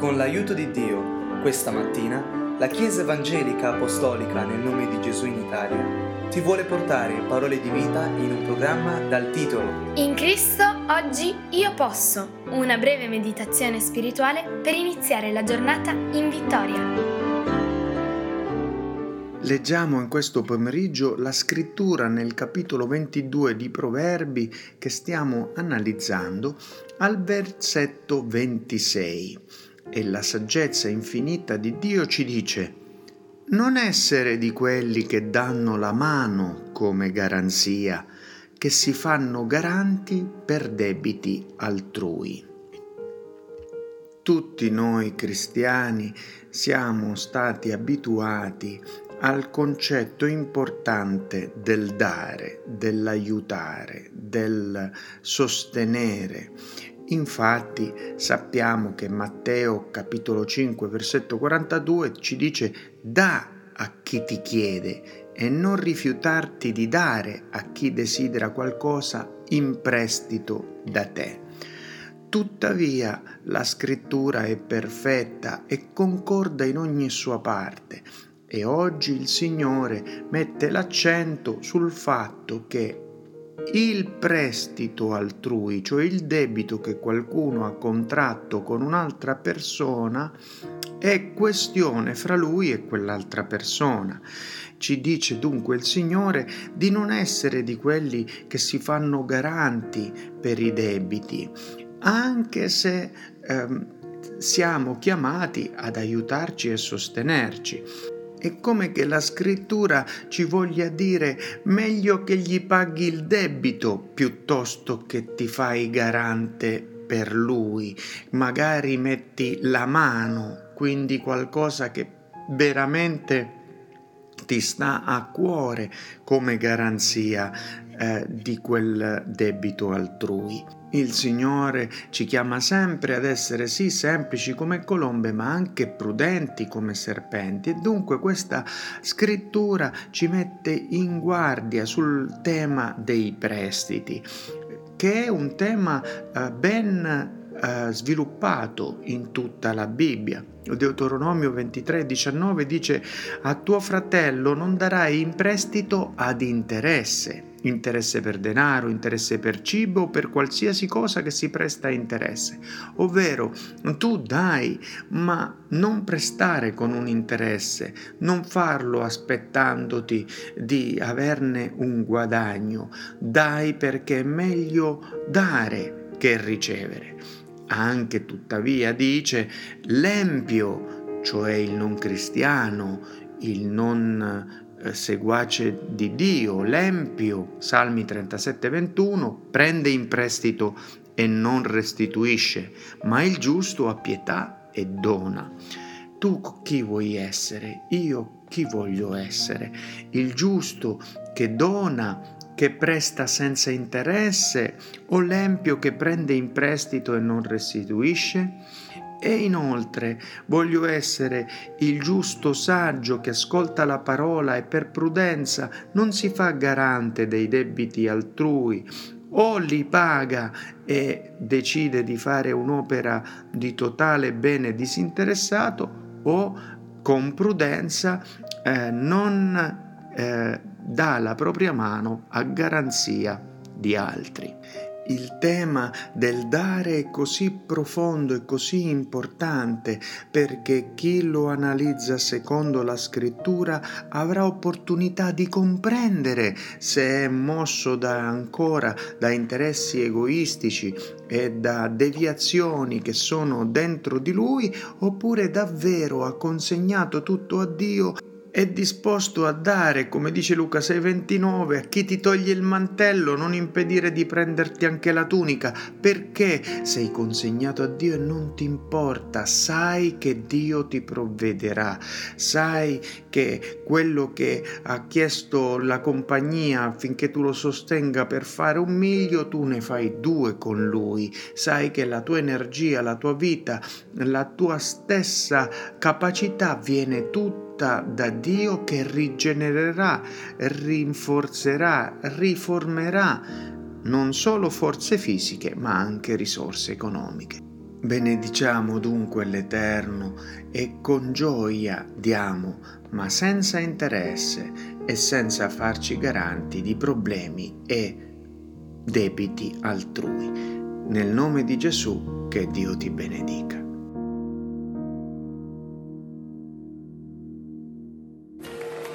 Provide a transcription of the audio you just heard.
Con l'aiuto di Dio, questa mattina, la Chiesa Evangelica Apostolica nel nome di Gesù in Italia ti vuole portare parole di vita in un programma dal titolo In Cristo oggi io posso, una breve meditazione spirituale per iniziare la giornata in vittoria. Leggiamo in questo pomeriggio la scrittura nel capitolo 22 di Proverbi che stiamo analizzando al versetto 26 e la saggezza infinita di Dio ci dice non essere di quelli che danno la mano come garanzia, che si fanno garanti per debiti altrui. Tutti noi cristiani siamo stati abituati al concetto importante del dare, dell'aiutare, del sostenere Infatti sappiamo che Matteo capitolo 5 versetto 42 ci dice da a chi ti chiede e non rifiutarti di dare a chi desidera qualcosa in prestito da te. Tuttavia la scrittura è perfetta e concorda in ogni sua parte e oggi il Signore mette l'accento sul fatto che il prestito altrui, cioè il debito che qualcuno ha contratto con un'altra persona, è questione fra lui e quell'altra persona. Ci dice dunque il Signore di non essere di quelli che si fanno garanti per i debiti, anche se ehm, siamo chiamati ad aiutarci e sostenerci. È come che la scrittura ci voglia dire meglio che gli paghi il debito piuttosto che ti fai garante per lui. Magari metti la mano, quindi qualcosa che veramente ti sta a cuore come garanzia eh, di quel debito altrui. Il Signore ci chiama sempre ad essere sì semplici come colombe, ma anche prudenti come serpenti e dunque questa scrittura ci mette in guardia sul tema dei prestiti, che è un tema eh, ben eh, sviluppato in tutta la Bibbia. Deuteronomio 23, 19 dice a tuo fratello non darai in prestito ad interesse interesse per denaro, interesse per cibo o per qualsiasi cosa che si presta a interesse. Ovvero, tu dai, ma non prestare con un interesse, non farlo aspettandoti di averne un guadagno. Dai perché è meglio dare che ricevere. Anche tuttavia dice l'empio, cioè il non cristiano, il non eh, seguace di Dio, l'empio, Salmi 37, 21, prende in prestito e non restituisce, ma il giusto ha pietà e dona. Tu chi vuoi essere? Io chi voglio essere? Il giusto che dona, che presta senza interesse o l'empio che prende in prestito e non restituisce? E inoltre voglio essere il giusto saggio che ascolta la parola e per prudenza non si fa garante dei debiti altrui, o li paga e decide di fare un'opera di totale bene disinteressato, o con prudenza eh, non eh, dà la propria mano a garanzia di altri. Il tema del dare è così profondo e così importante perché chi lo analizza secondo la scrittura avrà opportunità di comprendere se è mosso da ancora da interessi egoistici e da deviazioni che sono dentro di lui oppure davvero ha consegnato tutto a Dio è disposto a dare, come dice Luca 6:29, a chi ti toglie il mantello, non impedire di prenderti anche la tunica, perché sei consegnato a Dio e non ti importa, sai che Dio ti provvederà, sai che quello che ha chiesto la compagnia affinché tu lo sostenga per fare un miglio, tu ne fai due con lui, sai che la tua energia, la tua vita, la tua stessa capacità viene tutta data da Dio che rigenererà, rinforzerà, riformerà non solo forze fisiche ma anche risorse economiche. Benediciamo dunque l'Eterno e con gioia diamo, ma senza interesse e senza farci garanti di problemi e debiti altrui. Nel nome di Gesù che Dio ti benedica.